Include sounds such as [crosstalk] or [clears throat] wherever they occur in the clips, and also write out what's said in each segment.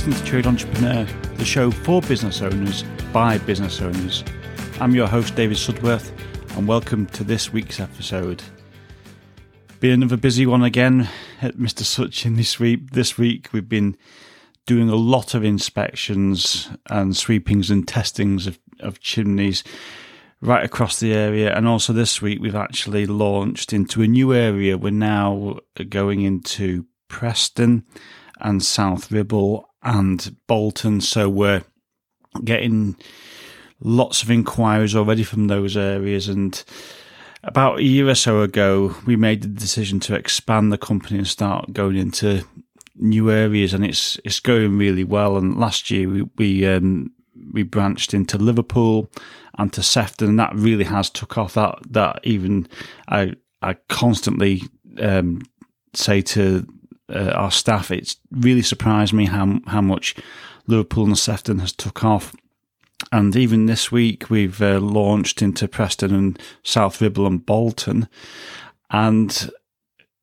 listening to Trade Entrepreneur, the show for business owners by business owners. I'm your host, David Sudworth, and welcome to this week's episode. Been another busy one again eh, at Mr. Sutchin this week. This week we've been doing a lot of inspections and sweepings and testings of, of chimneys right across the area. And also this week we've actually launched into a new area. We're now going into Preston and South Ribble and Bolton. So we're getting lots of inquiries already from those areas. And about a year or so ago, we made the decision to expand the company and start going into new areas, and it's it's going really well. And last year we we um, we branched into Liverpool and to Sefton, and that really has took off. That that even I I constantly um, say to uh, our staff, it's really surprised me how how much Liverpool and Sefton has took off. And even this week, we've uh, launched into Preston and South Ribble and Bolton, and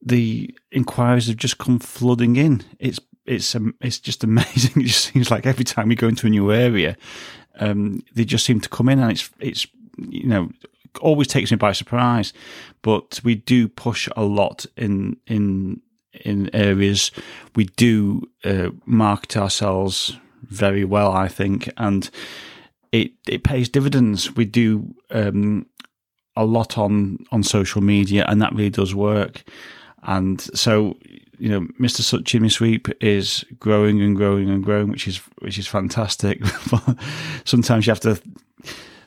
the inquiries have just come flooding in. It's it's um, it's just [laughs] amazing. It just seems like every time we go into a new area, um, they just seem to come in, and it's it's you know always takes me by surprise. But we do push a lot in in in areas. We do uh, market ourselves very well, I think, and it it pays dividends. We do um, a lot on on social media, and that really does work. And so, you know, Mr. Chimney Sweep is growing and growing and growing, which is which is fantastic. [laughs] But sometimes you have to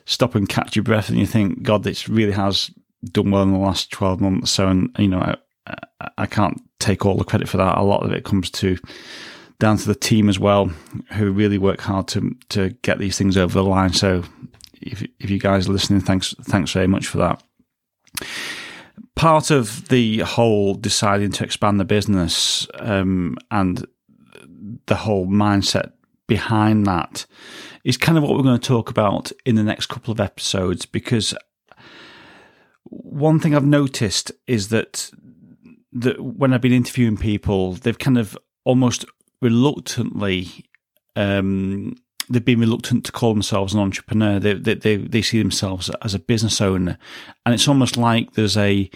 stop and catch your breath, and you think, God, this really has done well in the last twelve months. So, and you know, I, can't take all the credit for that. A lot of it comes to down to the team as well, who really work hard to to get these things over the line. So, if if you guys are listening, thanks thanks very much for that. Part of the whole deciding to expand the business um, and the whole mindset behind that is kind of what we're going to talk about in the next couple of episodes because one thing I've noticed is that that when I've been interviewing people, they've kind of almost reluctantly um, they've been reluctant to call themselves an entrepreneur. They, they they they, see themselves as a business owner, and it's almost like there's a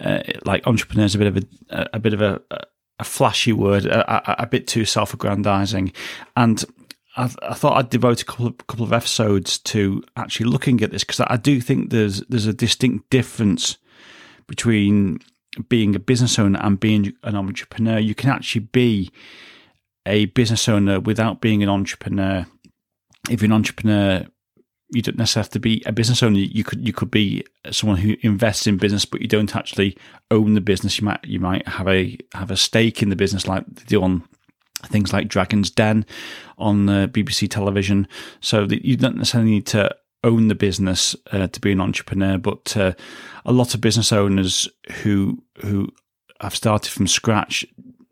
uh, like entrepreneur is a bit of a a bit of a a flashy word, a, a bit too self-aggrandizing, and. I, I, thought I'd devote a couple of couple of episodes to actually looking at this because I do think there's there's a distinct difference between being a business owner and being an entrepreneur. You can actually be a business owner without being an entrepreneur. If you're an entrepreneur, you don't necessarily have to be a business owner. You could you could be someone who invests in business, but you don't actually own the business. You might you might have a have a stake in the business, like they do on things like Dragon's Den on uh, the BBC television. So that you don't necessarily need to own the business uh, to be an entrepreneur, but uh, a lot of business owners who who have started from scratch,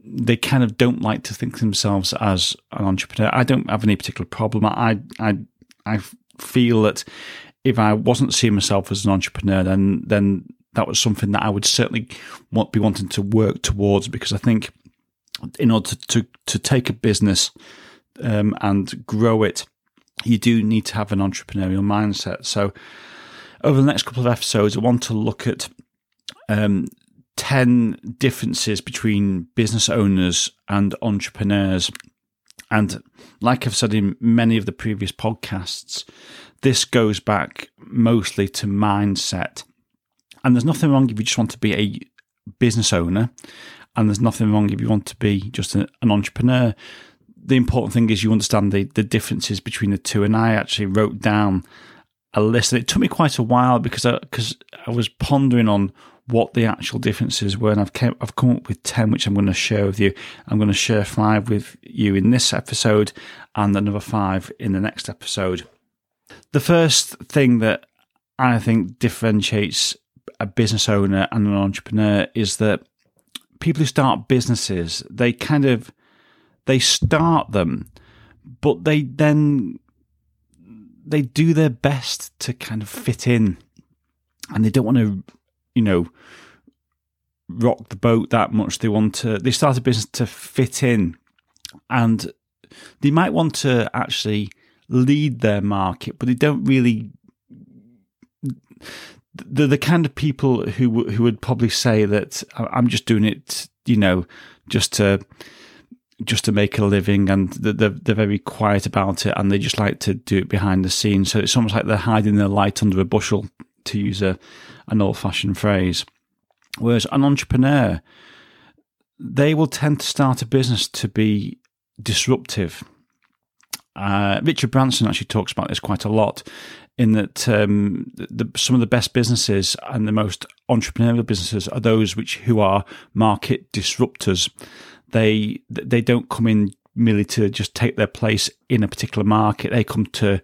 they kind of don't like to think themselves as an entrepreneur. I don't have any particular problem. I I I feel that if I wasn't seeing myself as an entrepreneur, then then that was something that I would certainly want be wanting to work towards because I think in order to to, to take a business um, and grow it you do need to have an entrepreneurial mindset. So, over the next couple of episodes, I want to look at um, 10 differences between business owners and entrepreneurs. And like I've said in many of the previous podcasts, this goes back mostly to mindset. And there's nothing wrong if you just want to be a business owner, and there's nothing wrong if you want to be just an entrepreneur the important thing is you understand the, the differences between the two. And I actually wrote down a list, and it took me quite a while because I, because I was pondering on what the actual differences were, and I've came, I've come up with ten, which I'm going to share with you. I'm going to share five with you in this episode, and another five in the next episode. The first thing that I think differentiates a business owner and an entrepreneur is that people who start businesses they kind of they start them, but they then they do their best to kind of fit in, and they don't want to, you know, rock the boat that much. They want to. They start a business to fit in, and they might want to actually lead their market, but they don't really. They're the kind of people who who would probably say that I'm just doing it, you know, just to just to make a living, and they're they're very quiet about it, and they just like to do it behind the scenes. So it's almost like they're hiding their light under a bushel, to use a an old fashioned phrase. Whereas an entrepreneur, they will tend to start a business to be disruptive. Uh, Richard Branson actually talks about this quite a lot, in that um, the, some of the best businesses and the most entrepreneurial businesses are those which who are market disruptors. They they don't come in merely to just take their place in a particular market. They come to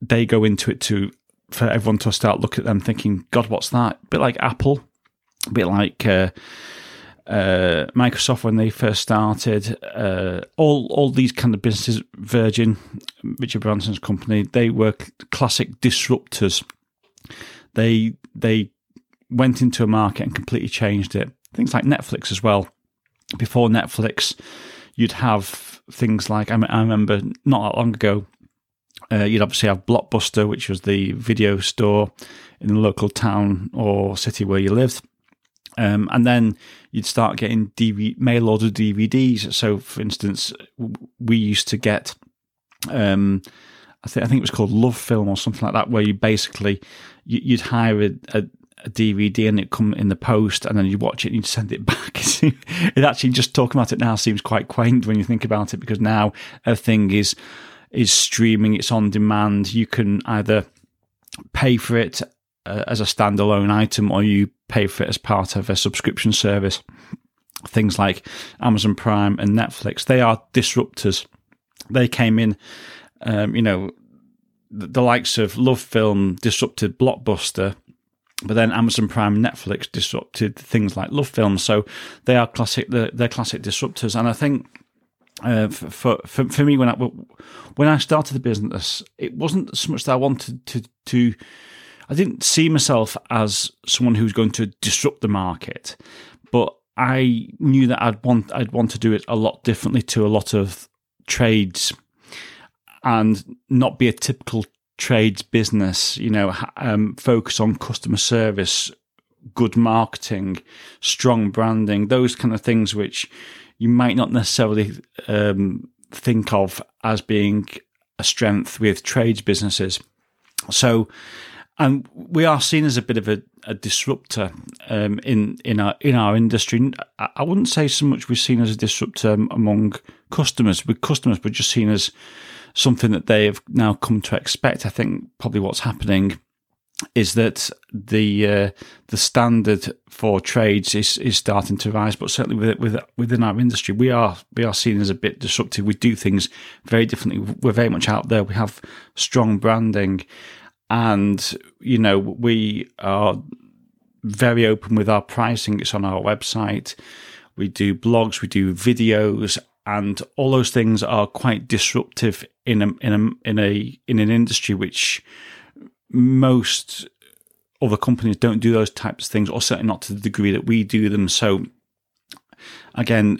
they go into it to for everyone to start looking at them thinking, God, what's that? A bit like Apple, a bit like uh, uh, Microsoft when they first started. Uh, all all these kind of businesses, Virgin, Richard Branson's company, they were classic disruptors. They they went into a market and completely changed it. Things like Netflix as well. Before Netflix, you'd have things like I, I remember not that long ago uh, you'd obviously have Blockbuster, which was the video store in the local town or city where you lived. Um, and then you'd start getting DVD, mail order DVDs. So, for instance, we used to get, um, I think I think it was called Love Film or something like that, where you basically you, would hire a, a, a, DVD and it come in the post, and then you watch it and you send it [laughs] back. it actually just talking about it now seems quite quaint when you think about it, because now everything is is streaming, it's on demand. You can either pay for it uh, as a standalone item or you pay for it as part of a subscription service. Things like Amazon Prime and Netflix, they are disruptors. They came in, um, you know, the, the likes of Love Film disrupted Blockbuster but then Amazon Prime Netflix disrupted things like Love Film. So they are classic, they're, they're classic disruptors. And I think uh, for, for for me when I when I started the business, it wasn't so much that I wanted to to. I didn't see myself as someone who was going to disrupt the market, but I knew that I'd want I'd want to do it a lot differently to a lot of trades, and not be a typical trades business. You know, um, focus on customer service, good marketing, strong branding, those kind of things which you might not necessarily um, think of as being a strength with trades businesses. So, and we are seen as a bit of a, a disruptor um, in in our in our industry. I wouldn't say so much we're seen as a disruptor among customers. With customers, we're just seen as something that they have now come to expect. I think probably what's happening is that the uh, the standard for trades is is starting to rise, but certainly with, with, within our industry, we are we are seen as a bit disruptive. We do things very differently. We're very much out there. We have strong branding, and you know we are very open with our pricing. It's on our website. We do blogs, we do videos, and all those things are quite disruptive in a in a in a in an industry which most other companies don't do those types of things, or certainly not to the degree that we do them. So, again,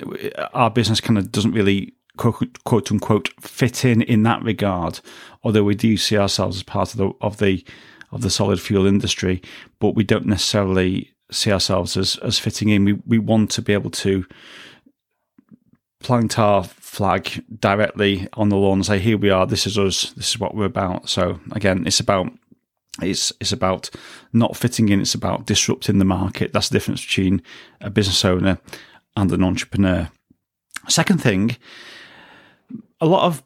our business kind of doesn't really quote, quote unquote fit in in that regard. Although we do see ourselves as part of the of the of the solid fuel industry, but we don't necessarily see ourselves as as fitting in. We we want to be able to plant our flag directly on the lawn and say, "Here we are. This is us. This is what we're about." So again, it's about it's it's about not fitting in. It's about disrupting the market. That's the difference between a business owner and an entrepreneur. Second thing, a lot of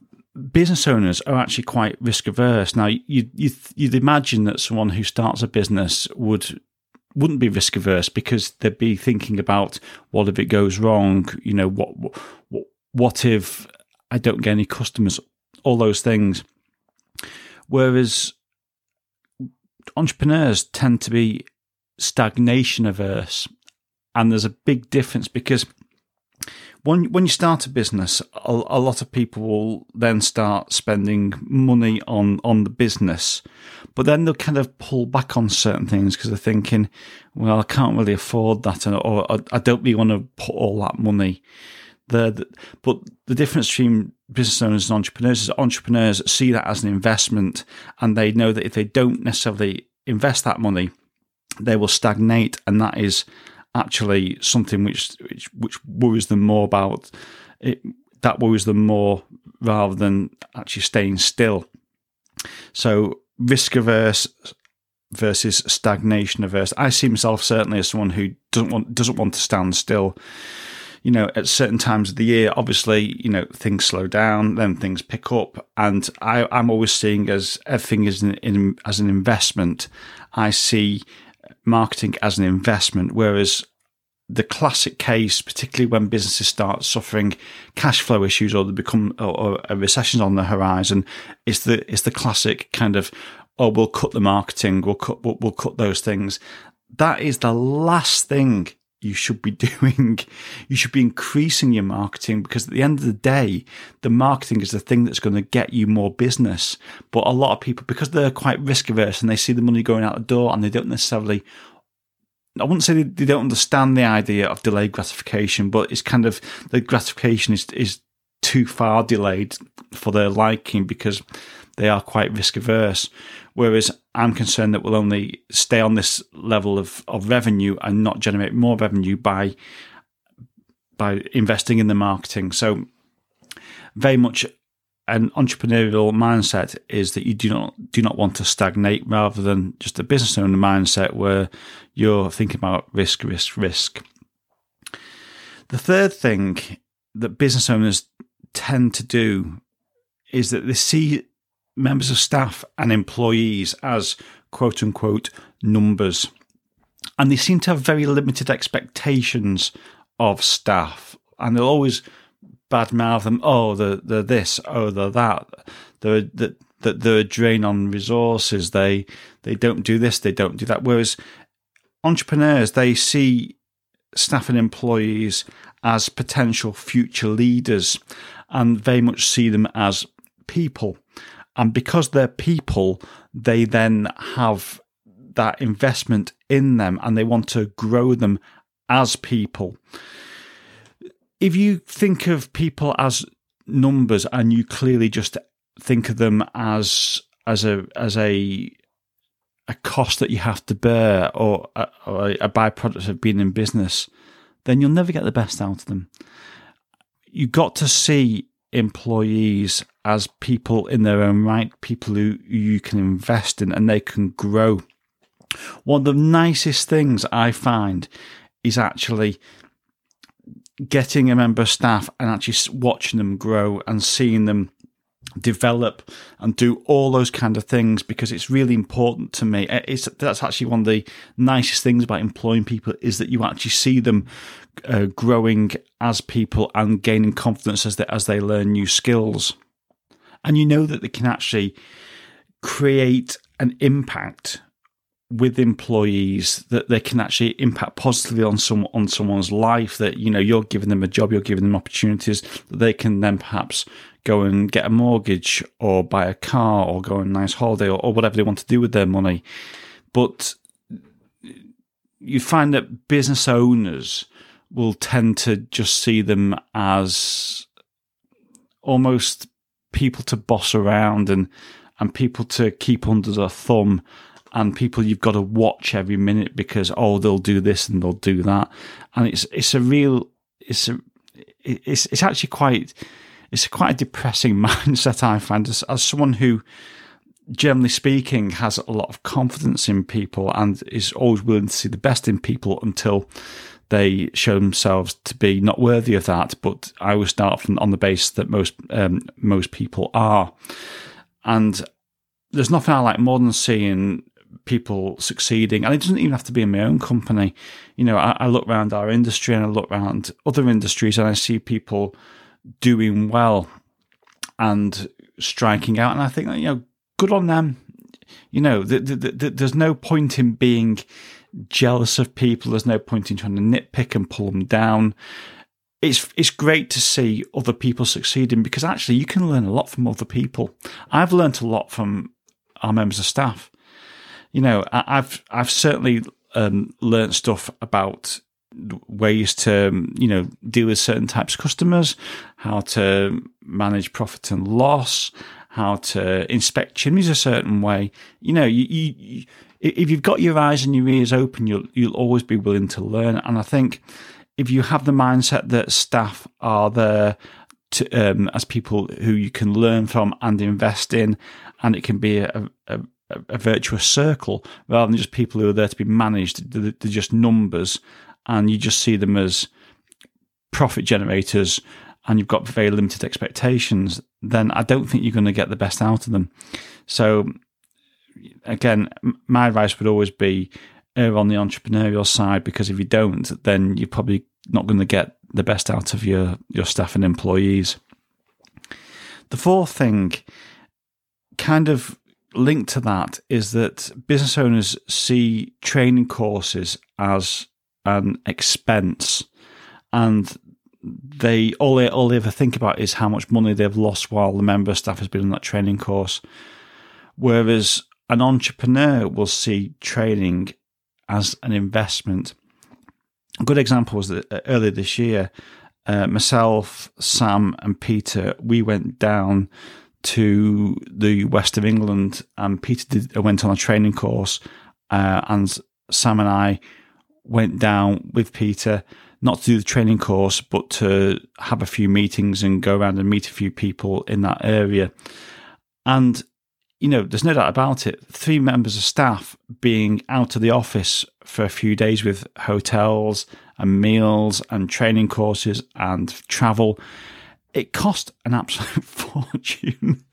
business owners are actually quite risk averse. Now, you, you you'd imagine that someone who starts a business would wouldn't be risk averse because they'd be thinking about what if it goes wrong. You know, what what what if I don't get any customers? All those things. Whereas entrepreneurs tend to be stagnation averse, and there's a big difference because when when you start a business, a, a, lot of people will then start spending money on on the business, but then they'll kind of pull back on certain things because they're thinking, well, I can't really afford that, or I don't really want to put all that money there. but the difference between business owners and entrepreneurs is entrepreneurs see that as an investment, and they know that if they don't necessarily invest that money, they will stagnate, and that is actually something which which, which worries them more about it. That worries them more rather than actually staying still. So risk averse versus stagnation averse. I see myself certainly as someone who doesn't want doesn't want to stand still. You know, at certain times of the year, obviously, you know, things slow down, then things pick up, and I, I'm always seeing as everything is in, in, as an investment. I see marketing as an investment, whereas the classic case, particularly when businesses start suffering cash flow issues or they become or, or a recession on the horizon, is the is the classic kind of oh we'll cut the marketing, we'll cut we'll, we'll cut those things. That is the last thing you should be [laughs] doing. You should be increasing your marketing because at the end of the day, the marketing is the thing that's going to get you more business. But a lot of people, because they're quite risk averse and they see the money going out the door and they don't necessarily I wouldn't say they, don't understand the idea of delayed gratification, but it's kind of the gratification is is too far delayed for their liking because they are quite risk averse. Whereas I'm concerned that we'll only stay on this level of, of revenue and not generate more revenue by by investing in the marketing. So very much an entrepreneurial mindset is that you do not do not want to stagnate rather than just a business owner mindset where you're thinking about risk, risk, risk. The third thing that business owners tend to do is that they see members of staff and employees as quote unquote numbers. And they seem to have very limited expectations of staff. And they'll always badmouth them. Oh, they're, they're this. Oh, they're that. They're that they're a drain on resources. They they don't do this. They don't do that. Whereas entrepreneurs, they see staff and employees as potential future leaders, and very much see them as people. And because they're people, they then have that investment in them, and they want to grow them as people if you think of people as numbers and you clearly just think of them as as a as a a cost that you have to bear or a, or a byproduct of being in business, then you'll never get the best out of them. You've got to see employees as people in their own right, people who you can invest in and they can grow. One of the nicest things I find is actually getting a member of staff and actually watching them grow and seeing them develop and do all those kind of things because it's really important to me. It's that's actually one of the nicest things about employing people is that you actually see them uh, growing as people and gaining confidence as they as they learn new skills, and you know that they can actually create an impact with employees that they can actually impact positively on some on someone's life that you know you're giving them a job you're giving them opportunities that they can then perhaps go and get a mortgage or buy a car or go on a nice holiday or, or whatever they want to do with their money. But you find that business owners will tend to just see them as almost people to boss around and and people to keep under their thumb and people you've got to watch every minute because oh they'll do this and they'll do that, and it's it's a real it's a it's it's actually quite it's quite a depressing [laughs] mindset I find. As, as someone who generally speaking has a lot of confidence in people and is always willing to see the best in people until they show themselves to be not worthy of that. But I will start from on the base that most um, most people are, and there's nothing I like more than seeing people succeeding, and it doesn't even have to be in my own company. You know, I, I look around our industry and I look around other industries, and I see people doing well and striking out, and I think you know, good on them. You know, the, the, the, there's no point in being jealous of people. There's no point in trying to nitpick and pull them down. It's it's great to see other people succeeding because actually you can learn a lot from other people. I've learned a lot from our members of staff you know, I've I've certainly um, learned stuff about ways to you know deal with certain types of customers, how to manage profit and loss, how to inspect chimneys a certain way. You know, you, you, if you've got your eyes and your ears open, you'll you'll always be willing to learn. And I think if you have the mindset that staff are there to, um, as people who you can learn from and invest in, and it can be a, a, a virtuous circle rather than just people who are there to be managed. They're, they're just numbers, and you just see them as profit generators and you've got very limited expectations, then I don't think you're going to get the best out of them. So, again, my advice would always be err on the entrepreneurial side because if you don't, then you're probably not going to get the best out of your, your staff and employees. The fourth thing, kind of linked to that, is that business owners see training courses as an expense. And they all they all they ever think about is how much money they've lost while the member staff has been on that training course. Whereas an entrepreneur will see training as an investment. A good example was that uh, earlier this year, uh, myself, Sam, and Peter, we went down to the west of England, and Peter did, went on a training course, uh, and Sam and I went down with Peter not to do the training course, but to have a few meetings and go around and meet a few people in that area. And, you know, there's no doubt about it. Three members of staff being out of the office for a few days with hotels and meals and training courses and travel. It cost an absolute [laughs] fortune.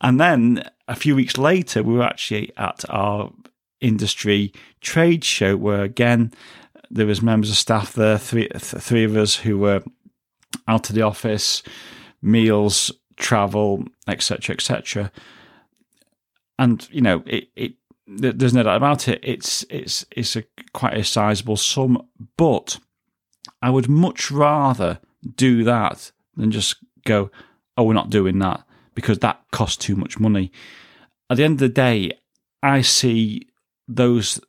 and then a few weeks later, we were actually at our industry trade show where again there was members of staff there, three three of us who were out of the office, meals, travel, etc., etc. And you know, it, it there's no doubt about it. It's it's it's a quite a sizable sum, but I would much rather do that than just go, oh, we're not doing that because that costs too much money. At the end of the day, I see those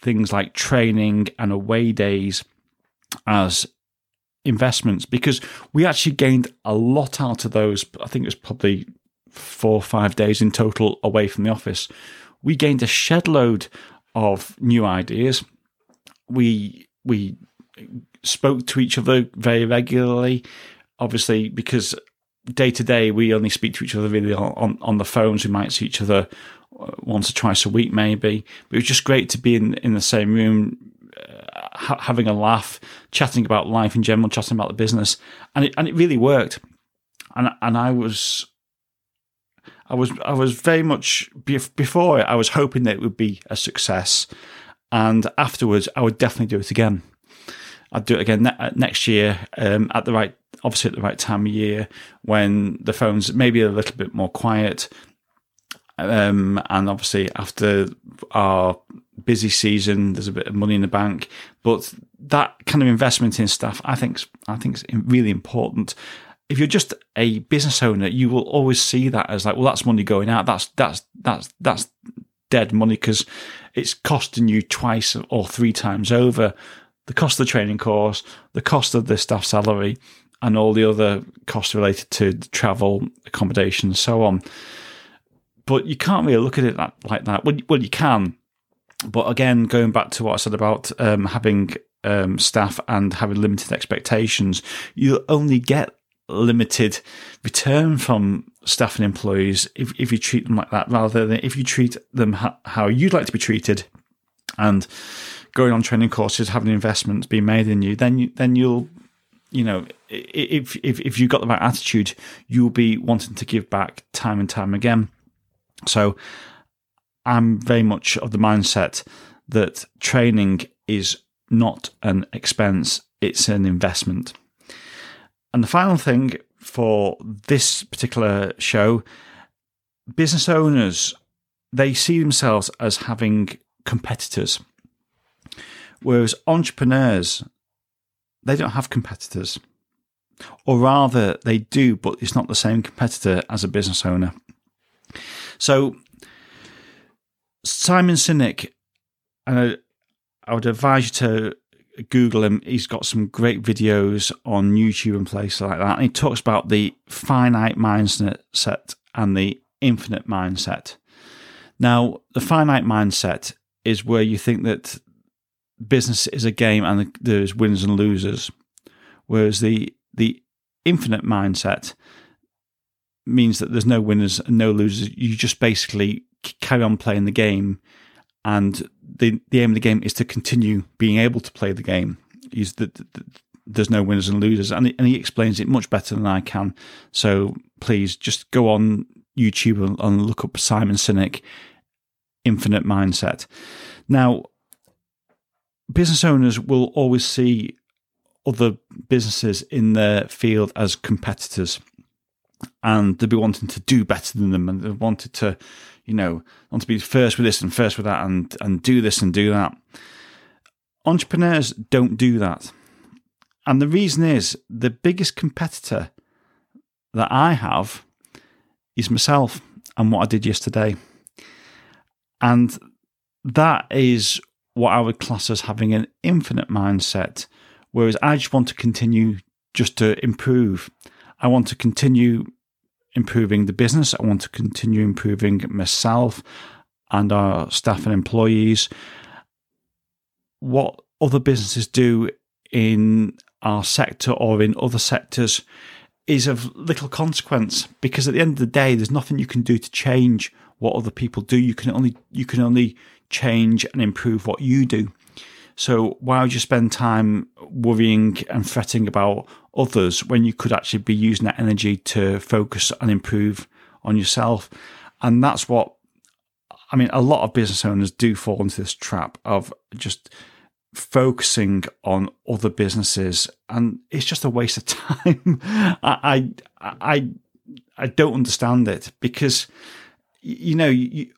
things like training and away days as investments because we actually gained a lot out of those. I think it was probably four or five days in total away from the office. We gained a shed load of new ideas. We we spoke to each other very regularly, obviously because day to day we only speak to each other really on, on the phones. We might see each other once or twice a week, maybe. But it was just great to be in, in the same room, uh, ha- having a laugh, chatting about life in general, chatting about the business, and it and it really worked. And and I was. I was I was very much before I was hoping that it would be a success, and afterwards I would definitely do it again. I'd do it again ne- next year um, at the right, obviously at the right time of year when the phones maybe a little bit more quiet, um, and obviously, after our busy season, there's a bit of money in the bank. But that kind of investment in staff, I think, I think is really important. If you're just a business owner, you will always see that as like, well, that's money going out. That's that's that's that's dead money because it's costing you twice or three times over the cost of the training course, the cost of the staff salary, and all the other costs related to travel, accommodation, and so on but you can't really look at it that, like that. Well, well, you can, but again, going back to what I said about um, having um, staff and having limited expectations, you only get limited return from staff and employees if, if you treat them like that, rather than if you treat them ha- how you'd like to be treated, and going on training courses, having investments being made in you, then you, then you'll you know, if if if you've got the right attitude, you'll be wanting to give back time and time again. So I'm very much of the mindset that training is not an expense, it's an investment. And the final thing for this particular show business owners they see themselves as having competitors whereas entrepreneurs they don't have competitors. Or rather they do but it's not the same competitor as a business owner. So Simon Sinek, and I, I would advise you to Google him. He's got some great videos on YouTube and places like that. And he talks about the finite mindset and the infinite mindset. Now, the finite mindset is where you think that business is a game and there's winners and losers, whereas the the infinite mindset means that there's no winners and no losers. You just basically carry on playing the game, and the the aim of the game is to continue being able to play the game. Is that there's no winners and losers, and, and he explains it much better than I can. So please just go on YouTube and, and look up Simon Sinek Infinite Mindset. Now, business owners will always see other businesses in their field as competitors and they'll be wanting to do better than them and they wanted to you know want to be first with this and first with that and and do this and do that entrepreneurs don't do that and the reason is the biggest competitor that i have is myself and what i did yesterday and that is what I would class as having an infinite mindset. Whereas I just want to continue just to improve. I want to continue improving the business. I want to continue improving myself and our staff and employees. What other businesses do in our sector or in other sectors is of little consequence because at the end of the day, there's nothing you can do to change what other people do. You can only you can only change and improve what you do. So why would you spend time worrying and fretting about others when you could actually be using that energy to focus and improve on yourself? And that's what I mean. A lot of business owners do fall into this trap of just focusing on other businesses, and it's just a waste of time. [laughs] I, I, I, don't understand it because you know you,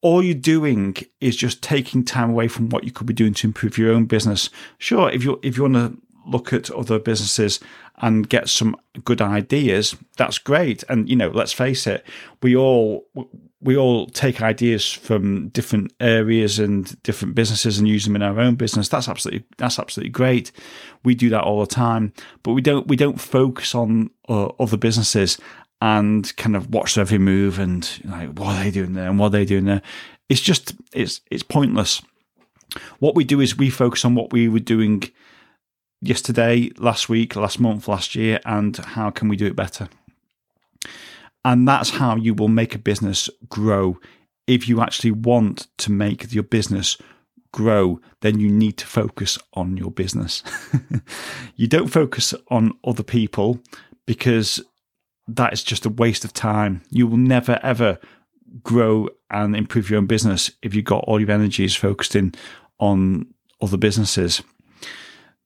all you're doing is just taking time away from what you could be doing to improve your own business. Sure, if you if you want to look at other businesses and get some good ideas, that's great. And you know, let's face it, we all we all take ideas from different areas and different businesses and use them in our own business. That's absolutely that's absolutely great. We do that all the time, but we don't we don't focus on uh, other businesses and kind of watch every move and like what are they doing there and what are they doing there. It's just it's it's pointless. What we do is we focus on what we were doing yesterday, last week, last month, last year, and how can we do it better. And that's how you will make a business grow. If you actually want to make your business grow, then you need to focus on your business. [laughs] you don't focus on other people because that is just a waste of time. You will never ever grow and improve your own business if you've got all your energies focused in on other businesses.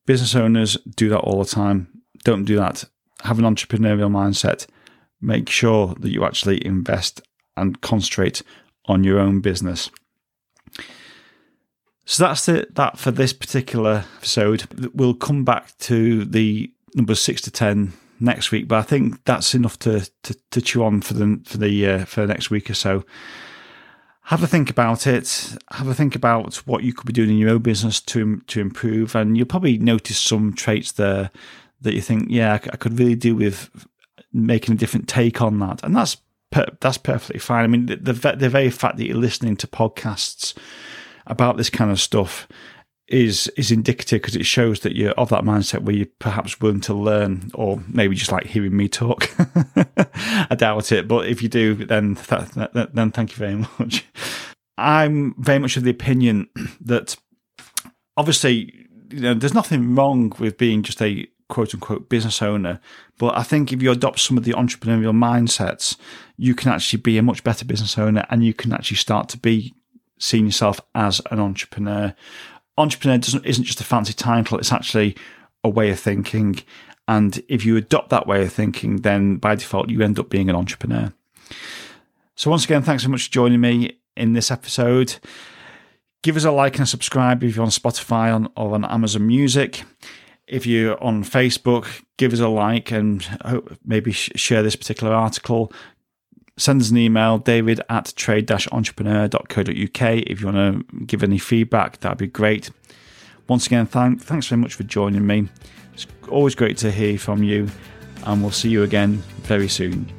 Business owners do that all the time. Don't do that. Have an entrepreneurial mindset. Make sure that you actually invest and concentrate on your own business. So that's it that for this particular episode. We'll come back to the numbers six to ten next week. But I think that's enough to to, to chew on for the for the uh, for the next week or so. Have a think about it. Have a think about what you could be doing in your own business to to improve, and you'll probably notice some traits there that you think, yeah, I could really do with making a different take on that, and that's that's perfectly fine. I mean, the, the the very fact that you're listening to podcasts about this kind of stuff is is indicative because it shows that you're of that mindset where you're perhaps willing to learn, or maybe just like hearing me talk. [laughs] I doubt it, but if you do, then then thank you very [laughs] much. I'm very much of the opinion [clears throat] that obviously you know there's nothing wrong with being just a quote unquote business owner, but I think if you adopt some of the entrepreneurial mindsets, you can actually be a much better business owner, and you can actually start to be seeing yourself as an entrepreneur entrepreneur doesn't isn't just a fancy title; it's actually a way of thinking. And if you adopt that way of thinking, then by default you end up being an entrepreneur. So once again, thanks so much for joining me in this episode. Give us a like and a subscribe if you're on Spotify on, or on Amazon Music. If you're on Facebook, give us a like and maybe share this particular article send us an email, david at trade entrepreneur.co.uk. If you want to give any feedback, that'd be great. Once again, thank, thanks very much for joining me. It's always great to hear from you, and we'll see you again very soon.